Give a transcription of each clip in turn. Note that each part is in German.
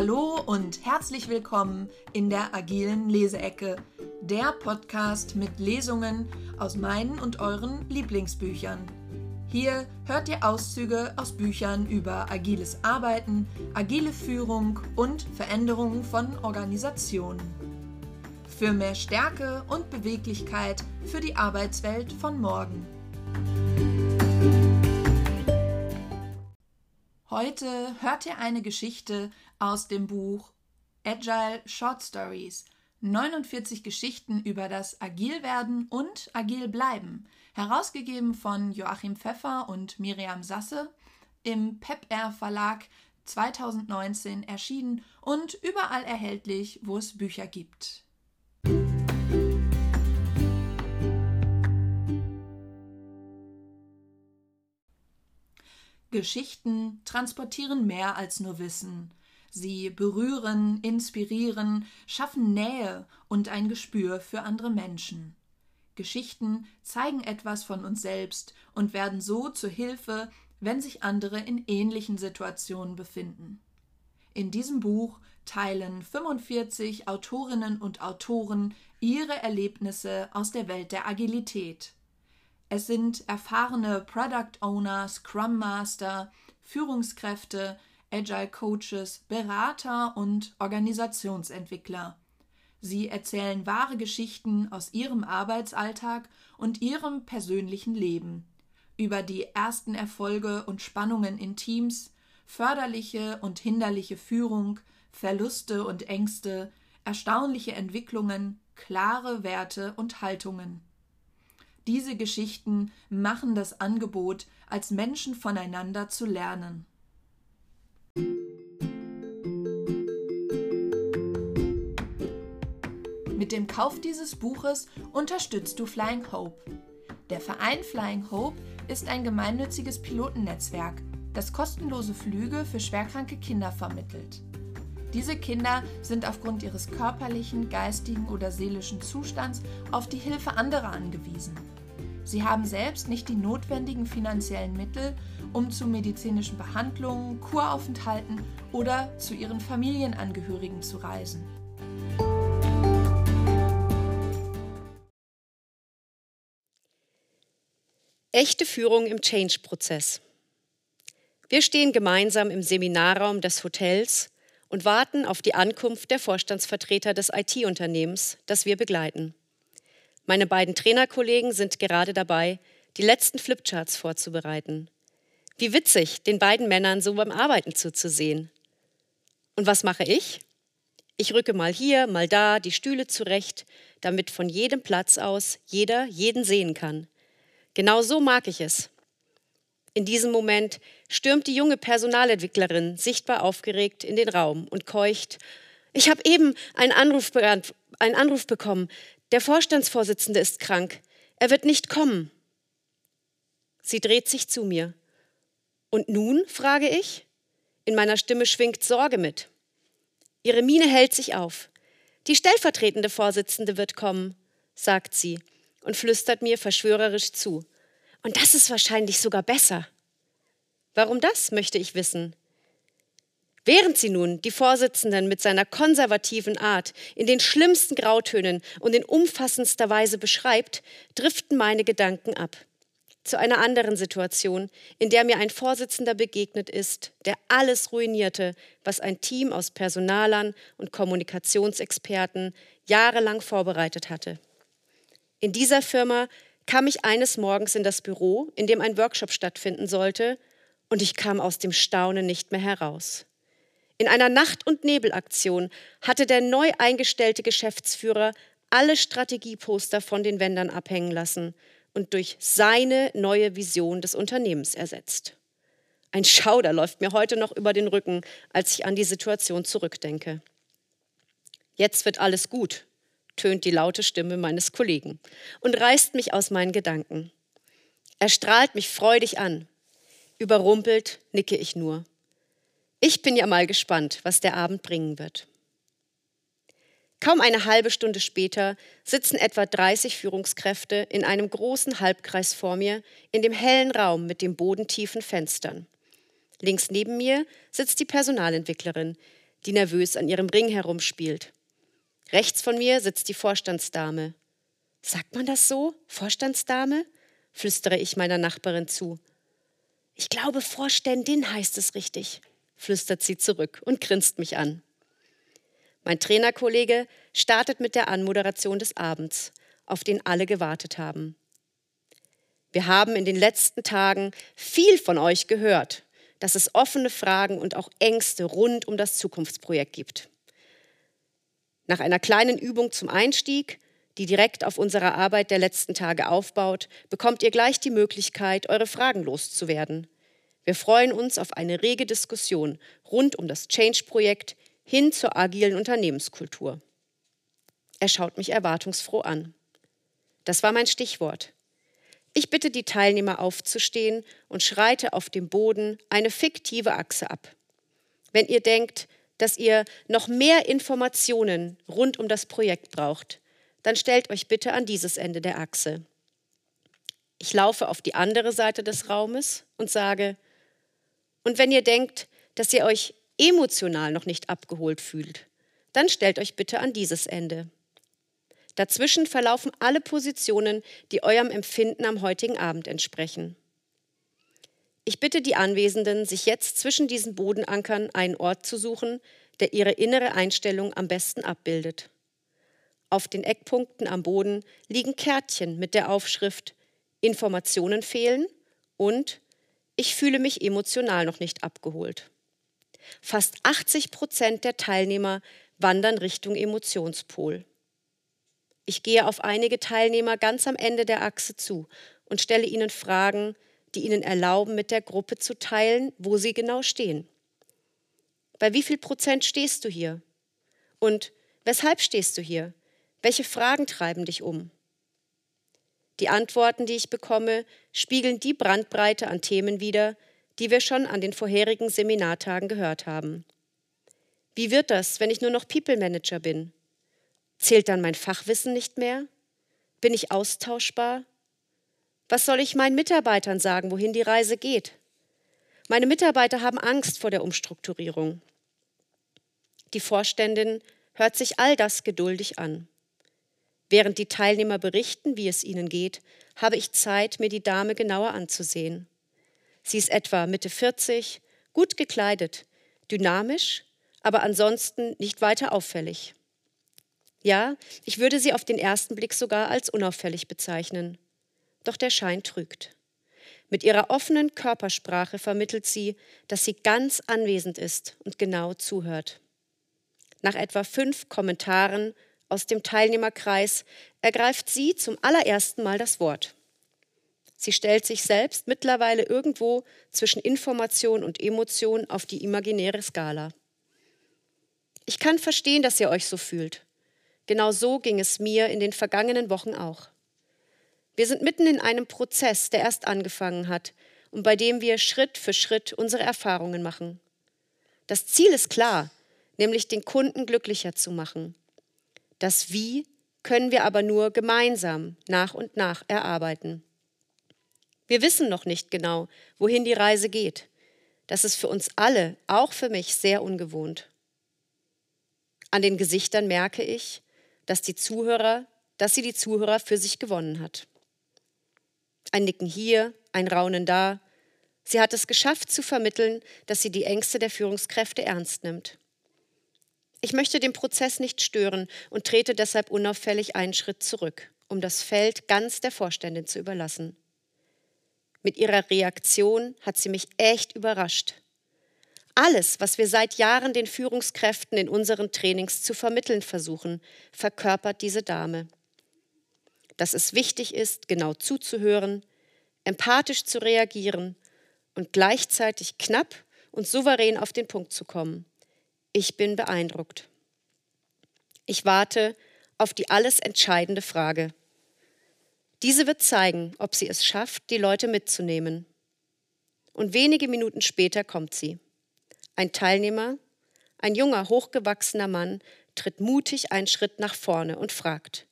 Hallo und herzlich willkommen in der agilen Leseecke, der Podcast mit Lesungen aus meinen und euren Lieblingsbüchern. Hier hört ihr Auszüge aus Büchern über agiles Arbeiten, agile Führung und Veränderungen von Organisationen. Für mehr Stärke und Beweglichkeit für die Arbeitswelt von morgen. Heute hört ihr eine Geschichte aus dem Buch Agile Short Stories. 49 Geschichten über das Agilwerden und Agil bleiben, herausgegeben von Joachim Pfeffer und Miriam Sasse, im PepR Verlag 2019 erschienen und überall erhältlich, wo es Bücher gibt. Geschichten transportieren mehr als nur Wissen. Sie berühren, inspirieren, schaffen Nähe und ein Gespür für andere Menschen. Geschichten zeigen etwas von uns selbst und werden so zur Hilfe, wenn sich andere in ähnlichen Situationen befinden. In diesem Buch teilen 45 Autorinnen und Autoren ihre Erlebnisse aus der Welt der Agilität. Es sind erfahrene Product Owner, Scrum Master, Führungskräfte, Agile Coaches, Berater und Organisationsentwickler. Sie erzählen wahre Geschichten aus ihrem Arbeitsalltag und ihrem persönlichen Leben über die ersten Erfolge und Spannungen in Teams, förderliche und hinderliche Führung, Verluste und Ängste, erstaunliche Entwicklungen, klare Werte und Haltungen. Diese Geschichten machen das Angebot, als Menschen voneinander zu lernen. Mit dem Kauf dieses Buches unterstützt du Flying Hope. Der Verein Flying Hope ist ein gemeinnütziges Pilotennetzwerk, das kostenlose Flüge für schwerkranke Kinder vermittelt. Diese Kinder sind aufgrund ihres körperlichen, geistigen oder seelischen Zustands auf die Hilfe anderer angewiesen. Sie haben selbst nicht die notwendigen finanziellen Mittel, um zu medizinischen Behandlungen, Kuraufenthalten oder zu ihren Familienangehörigen zu reisen. Echte Führung im Change-Prozess. Wir stehen gemeinsam im Seminarraum des Hotels und warten auf die Ankunft der Vorstandsvertreter des IT-Unternehmens, das wir begleiten. Meine beiden Trainerkollegen sind gerade dabei, die letzten Flipcharts vorzubereiten. Wie witzig, den beiden Männern so beim Arbeiten zuzusehen. Und was mache ich? Ich rücke mal hier, mal da die Stühle zurecht, damit von jedem Platz aus jeder jeden sehen kann. Genau so mag ich es. In diesem Moment stürmt die junge Personalentwicklerin sichtbar aufgeregt in den Raum und keucht, ich habe eben einen Anruf, einen Anruf bekommen. Der Vorstandsvorsitzende ist krank. Er wird nicht kommen. Sie dreht sich zu mir. Und nun? frage ich. In meiner Stimme schwingt Sorge mit. Ihre Miene hält sich auf. Die stellvertretende Vorsitzende wird kommen, sagt sie und flüstert mir verschwörerisch zu. Und das ist wahrscheinlich sogar besser. Warum das, möchte ich wissen. Während sie nun die Vorsitzenden mit seiner konservativen Art in den schlimmsten Grautönen und in umfassendster Weise beschreibt, driften meine Gedanken ab. Zu einer anderen Situation, in der mir ein Vorsitzender begegnet ist, der alles ruinierte, was ein Team aus Personalern und Kommunikationsexperten jahrelang vorbereitet hatte. In dieser Firma kam ich eines Morgens in das Büro, in dem ein Workshop stattfinden sollte, und ich kam aus dem Staunen nicht mehr heraus. In einer Nacht- und Nebelaktion hatte der neu eingestellte Geschäftsführer alle Strategieposter von den Wändern abhängen lassen und durch seine neue Vision des Unternehmens ersetzt. Ein Schauder läuft mir heute noch über den Rücken, als ich an die Situation zurückdenke. Jetzt wird alles gut, tönt die laute Stimme meines Kollegen und reißt mich aus meinen Gedanken. Er strahlt mich freudig an. Überrumpelt nicke ich nur. Ich bin ja mal gespannt, was der Abend bringen wird. Kaum eine halbe Stunde später sitzen etwa 30 Führungskräfte in einem großen Halbkreis vor mir in dem hellen Raum mit den bodentiefen Fenstern. Links neben mir sitzt die Personalentwicklerin, die nervös an ihrem Ring herumspielt. Rechts von mir sitzt die Vorstandsdame. Sagt man das so? Vorstandsdame? flüstere ich meiner Nachbarin zu. Ich glaube, Vorständin heißt es richtig, flüstert sie zurück und grinst mich an. Mein Trainerkollege startet mit der Anmoderation des Abends, auf den alle gewartet haben. Wir haben in den letzten Tagen viel von euch gehört, dass es offene Fragen und auch Ängste rund um das Zukunftsprojekt gibt. Nach einer kleinen Übung zum Einstieg, die direkt auf unsere Arbeit der letzten Tage aufbaut, bekommt ihr gleich die Möglichkeit, eure Fragen loszuwerden. Wir freuen uns auf eine rege Diskussion rund um das Change-Projekt hin zur agilen Unternehmenskultur. Er schaut mich erwartungsfroh an. Das war mein Stichwort. Ich bitte die Teilnehmer aufzustehen und schreite auf dem Boden eine fiktive Achse ab. Wenn ihr denkt, dass ihr noch mehr Informationen rund um das Projekt braucht, dann stellt euch bitte an dieses Ende der Achse. Ich laufe auf die andere Seite des Raumes und sage, und wenn ihr denkt, dass ihr euch emotional noch nicht abgeholt fühlt, dann stellt euch bitte an dieses Ende. Dazwischen verlaufen alle Positionen, die eurem Empfinden am heutigen Abend entsprechen. Ich bitte die Anwesenden, sich jetzt zwischen diesen Bodenankern einen Ort zu suchen, der ihre innere Einstellung am besten abbildet. Auf den Eckpunkten am Boden liegen Kärtchen mit der Aufschrift Informationen fehlen und Ich fühle mich emotional noch nicht abgeholt. Fast 80 Prozent der Teilnehmer wandern Richtung Emotionspol. Ich gehe auf einige Teilnehmer ganz am Ende der Achse zu und stelle ihnen Fragen, die ihnen erlauben, mit der Gruppe zu teilen, wo sie genau stehen. Bei wie viel Prozent stehst du hier? Und weshalb stehst du hier? Welche Fragen treiben dich um? Die Antworten, die ich bekomme, spiegeln die Brandbreite an Themen wider, die wir schon an den vorherigen Seminartagen gehört haben. Wie wird das, wenn ich nur noch People Manager bin? Zählt dann mein Fachwissen nicht mehr? Bin ich austauschbar? Was soll ich meinen Mitarbeitern sagen, wohin die Reise geht? Meine Mitarbeiter haben Angst vor der Umstrukturierung. Die Vorständin hört sich all das geduldig an. Während die Teilnehmer berichten, wie es ihnen geht, habe ich Zeit, mir die Dame genauer anzusehen. Sie ist etwa Mitte 40, gut gekleidet, dynamisch, aber ansonsten nicht weiter auffällig. Ja, ich würde sie auf den ersten Blick sogar als unauffällig bezeichnen doch der Schein trügt. Mit ihrer offenen Körpersprache vermittelt sie, dass sie ganz anwesend ist und genau zuhört. Nach etwa fünf Kommentaren aus dem Teilnehmerkreis ergreift sie zum allerersten Mal das Wort. Sie stellt sich selbst mittlerweile irgendwo zwischen Information und Emotion auf die imaginäre Skala. Ich kann verstehen, dass ihr euch so fühlt. Genau so ging es mir in den vergangenen Wochen auch. Wir sind mitten in einem Prozess, der erst angefangen hat und bei dem wir Schritt für Schritt unsere Erfahrungen machen. Das Ziel ist klar, nämlich den Kunden glücklicher zu machen. Das Wie können wir aber nur gemeinsam nach und nach erarbeiten. Wir wissen noch nicht genau, wohin die Reise geht. Das ist für uns alle, auch für mich, sehr ungewohnt. An den Gesichtern merke ich, dass die Zuhörer, dass sie die Zuhörer für sich gewonnen hat. Ein Nicken hier, ein Raunen da. Sie hat es geschafft zu vermitteln, dass sie die Ängste der Führungskräfte ernst nimmt. Ich möchte den Prozess nicht stören und trete deshalb unauffällig einen Schritt zurück, um das Feld ganz der Vorständin zu überlassen. Mit ihrer Reaktion hat sie mich echt überrascht. Alles, was wir seit Jahren den Führungskräften in unseren Trainings zu vermitteln versuchen, verkörpert diese Dame dass es wichtig ist, genau zuzuhören, empathisch zu reagieren und gleichzeitig knapp und souverän auf den Punkt zu kommen. Ich bin beeindruckt. Ich warte auf die alles entscheidende Frage. Diese wird zeigen, ob sie es schafft, die Leute mitzunehmen. Und wenige Minuten später kommt sie. Ein Teilnehmer, ein junger, hochgewachsener Mann, tritt mutig einen Schritt nach vorne und fragt,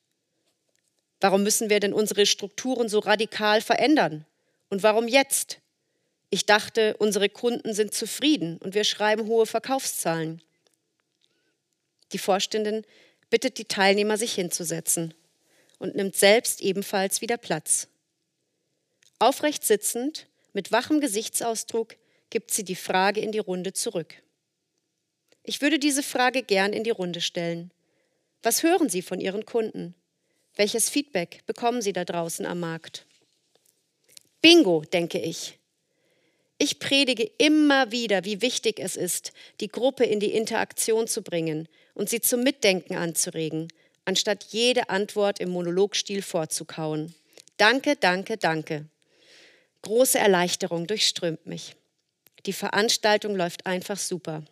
Warum müssen wir denn unsere Strukturen so radikal verändern? Und warum jetzt? Ich dachte, unsere Kunden sind zufrieden und wir schreiben hohe Verkaufszahlen. Die Vorständin bittet die Teilnehmer, sich hinzusetzen und nimmt selbst ebenfalls wieder Platz. Aufrecht sitzend, mit wachem Gesichtsausdruck, gibt sie die Frage in die Runde zurück. Ich würde diese Frage gern in die Runde stellen. Was hören Sie von Ihren Kunden? Welches Feedback bekommen Sie da draußen am Markt? Bingo, denke ich. Ich predige immer wieder, wie wichtig es ist, die Gruppe in die Interaktion zu bringen und sie zum Mitdenken anzuregen, anstatt jede Antwort im Monologstil vorzukauen. Danke, danke, danke. Große Erleichterung durchströmt mich. Die Veranstaltung läuft einfach super.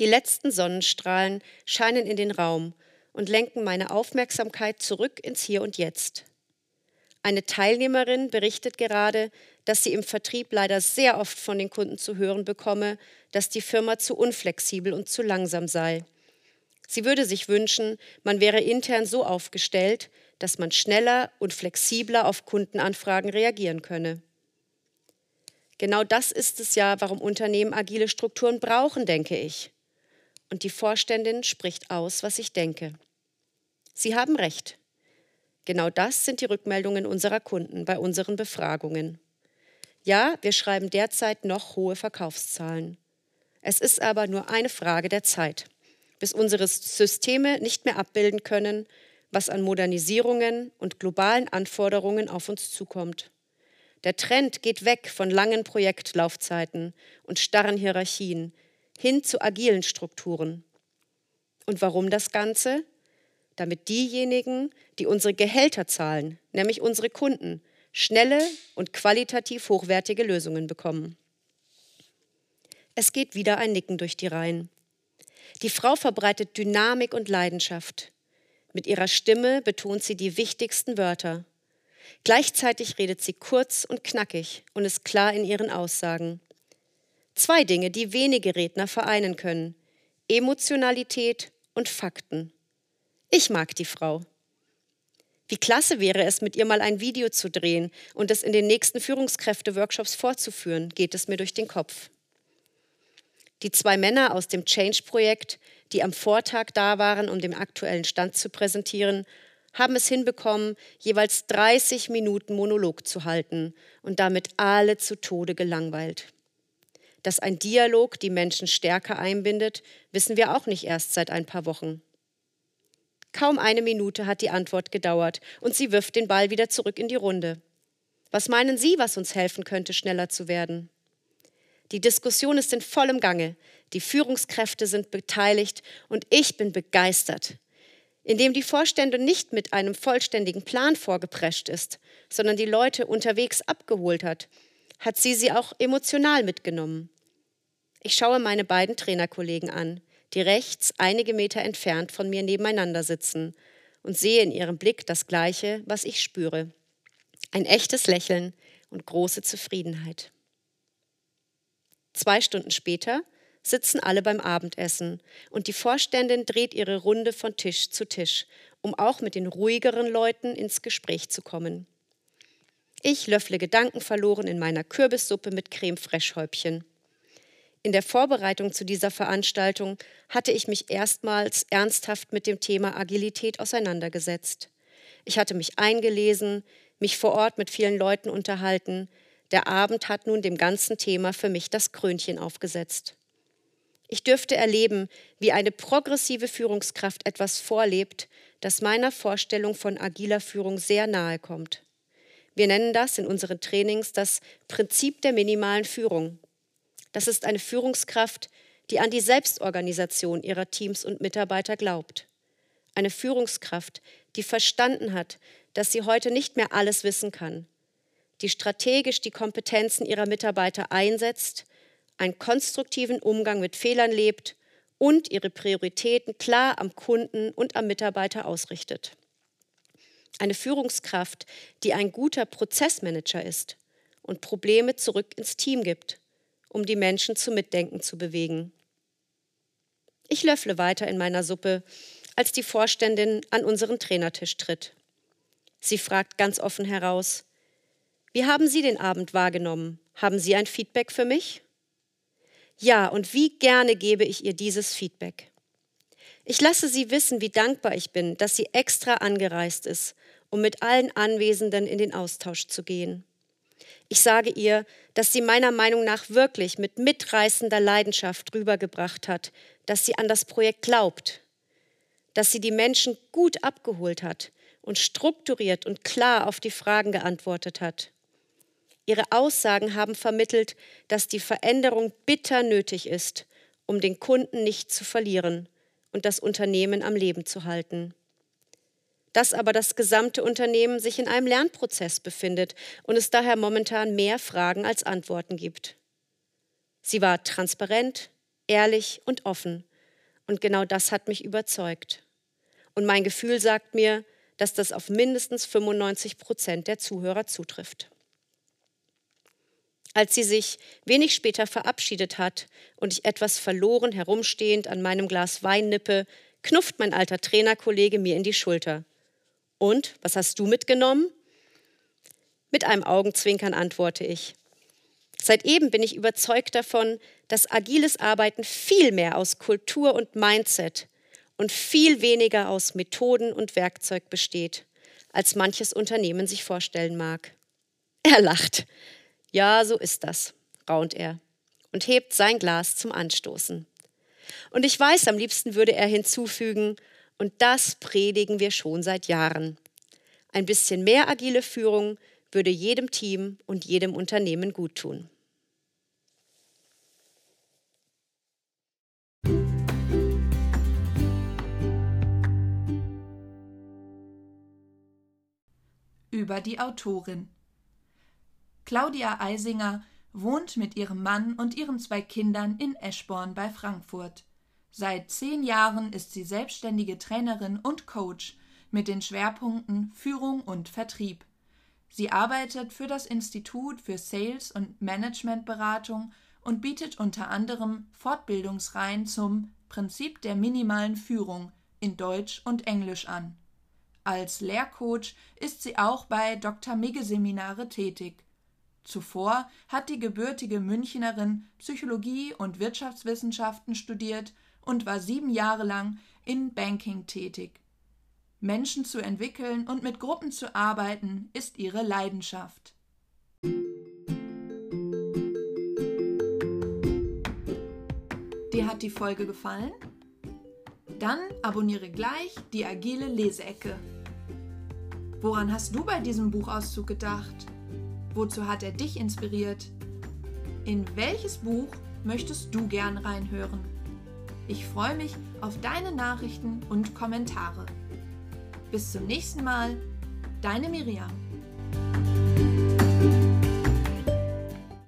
Die letzten Sonnenstrahlen scheinen in den Raum und lenken meine Aufmerksamkeit zurück ins Hier und Jetzt. Eine Teilnehmerin berichtet gerade, dass sie im Vertrieb leider sehr oft von den Kunden zu hören bekomme, dass die Firma zu unflexibel und zu langsam sei. Sie würde sich wünschen, man wäre intern so aufgestellt, dass man schneller und flexibler auf Kundenanfragen reagieren könne. Genau das ist es ja, warum Unternehmen agile Strukturen brauchen, denke ich. Und die Vorständin spricht aus, was ich denke. Sie haben recht. Genau das sind die Rückmeldungen unserer Kunden bei unseren Befragungen. Ja, wir schreiben derzeit noch hohe Verkaufszahlen. Es ist aber nur eine Frage der Zeit, bis unsere Systeme nicht mehr abbilden können, was an Modernisierungen und globalen Anforderungen auf uns zukommt. Der Trend geht weg von langen Projektlaufzeiten und starren Hierarchien hin zu agilen Strukturen. Und warum das Ganze? damit diejenigen, die unsere Gehälter zahlen, nämlich unsere Kunden, schnelle und qualitativ hochwertige Lösungen bekommen. Es geht wieder ein Nicken durch die Reihen. Die Frau verbreitet Dynamik und Leidenschaft. Mit ihrer Stimme betont sie die wichtigsten Wörter. Gleichzeitig redet sie kurz und knackig und ist klar in ihren Aussagen. Zwei Dinge, die wenige Redner vereinen können. Emotionalität und Fakten. Ich mag die Frau. Wie klasse wäre es, mit ihr mal ein Video zu drehen und es in den nächsten Führungskräfte-Workshops vorzuführen, geht es mir durch den Kopf. Die zwei Männer aus dem Change-Projekt, die am Vortag da waren, um den aktuellen Stand zu präsentieren, haben es hinbekommen, jeweils 30 Minuten Monolog zu halten und damit alle zu Tode gelangweilt. Dass ein Dialog die Menschen stärker einbindet, wissen wir auch nicht erst seit ein paar Wochen. Kaum eine Minute hat die Antwort gedauert und sie wirft den Ball wieder zurück in die Runde. Was meinen Sie, was uns helfen könnte, schneller zu werden? Die Diskussion ist in vollem Gange. Die Führungskräfte sind beteiligt und ich bin begeistert. Indem die Vorstände nicht mit einem vollständigen Plan vorgeprescht ist, sondern die Leute unterwegs abgeholt hat, hat sie sie auch emotional mitgenommen. Ich schaue meine beiden Trainerkollegen an die rechts einige Meter entfernt von mir nebeneinander sitzen und sehe in ihrem Blick das Gleiche, was ich spüre. Ein echtes Lächeln und große Zufriedenheit. Zwei Stunden später sitzen alle beim Abendessen und die Vorständin dreht ihre Runde von Tisch zu Tisch, um auch mit den ruhigeren Leuten ins Gespräch zu kommen. Ich löffle gedankenverloren in meiner Kürbissuppe mit Creme-Fraiche-Häubchen. In der Vorbereitung zu dieser Veranstaltung hatte ich mich erstmals ernsthaft mit dem Thema Agilität auseinandergesetzt. Ich hatte mich eingelesen, mich vor Ort mit vielen Leuten unterhalten. Der Abend hat nun dem ganzen Thema für mich das Krönchen aufgesetzt. Ich dürfte erleben, wie eine progressive Führungskraft etwas vorlebt, das meiner Vorstellung von agiler Führung sehr nahe kommt. Wir nennen das in unseren Trainings das Prinzip der minimalen Führung. Das ist eine Führungskraft, die an die Selbstorganisation ihrer Teams und Mitarbeiter glaubt. Eine Führungskraft, die verstanden hat, dass sie heute nicht mehr alles wissen kann, die strategisch die Kompetenzen ihrer Mitarbeiter einsetzt, einen konstruktiven Umgang mit Fehlern lebt und ihre Prioritäten klar am Kunden und am Mitarbeiter ausrichtet. Eine Führungskraft, die ein guter Prozessmanager ist und Probleme zurück ins Team gibt um die Menschen zum Mitdenken zu bewegen. Ich löffle weiter in meiner Suppe, als die Vorständin an unseren Trainertisch tritt. Sie fragt ganz offen heraus, wie haben Sie den Abend wahrgenommen? Haben Sie ein Feedback für mich? Ja, und wie gerne gebe ich ihr dieses Feedback. Ich lasse sie wissen, wie dankbar ich bin, dass sie extra angereist ist, um mit allen Anwesenden in den Austausch zu gehen. Ich sage ihr, dass sie meiner Meinung nach wirklich mit mitreißender Leidenschaft rübergebracht hat, dass sie an das Projekt glaubt, dass sie die Menschen gut abgeholt hat und strukturiert und klar auf die Fragen geantwortet hat. Ihre Aussagen haben vermittelt, dass die Veränderung bitter nötig ist, um den Kunden nicht zu verlieren und das Unternehmen am Leben zu halten. Dass aber das gesamte Unternehmen sich in einem Lernprozess befindet und es daher momentan mehr Fragen als Antworten gibt. Sie war transparent, ehrlich und offen. Und genau das hat mich überzeugt. Und mein Gefühl sagt mir, dass das auf mindestens 95 Prozent der Zuhörer zutrifft. Als sie sich wenig später verabschiedet hat und ich etwas verloren herumstehend an meinem Glas Wein nippe, knufft mein alter Trainerkollege mir in die Schulter. Und, was hast du mitgenommen? Mit einem Augenzwinkern antworte ich. Seit eben bin ich überzeugt davon, dass agiles Arbeiten viel mehr aus Kultur und Mindset und viel weniger aus Methoden und Werkzeug besteht, als manches Unternehmen sich vorstellen mag. Er lacht. Ja, so ist das, raunt er und hebt sein Glas zum Anstoßen. Und ich weiß, am liebsten würde er hinzufügen, und das predigen wir schon seit Jahren. Ein bisschen mehr agile Führung würde jedem Team und jedem Unternehmen gut tun. Über die Autorin. Claudia Eisinger wohnt mit ihrem Mann und ihren zwei Kindern in Eschborn bei Frankfurt. Seit zehn Jahren ist sie selbstständige Trainerin und Coach mit den Schwerpunkten Führung und Vertrieb. Sie arbeitet für das Institut für Sales- und Managementberatung und bietet unter anderem Fortbildungsreihen zum Prinzip der minimalen Führung in Deutsch und Englisch an. Als Lehrcoach ist sie auch bei Dr. Migge Seminare tätig. Zuvor hat die gebürtige Münchnerin Psychologie und Wirtschaftswissenschaften studiert und war sieben Jahre lang in Banking tätig. Menschen zu entwickeln und mit Gruppen zu arbeiten ist ihre Leidenschaft. Dir hat die Folge gefallen? Dann abonniere gleich die agile Leseecke. Woran hast du bei diesem Buchauszug gedacht? Wozu hat er dich inspiriert? In welches Buch möchtest du gern reinhören? Ich freue mich auf deine Nachrichten und Kommentare. Bis zum nächsten Mal, deine Miriam.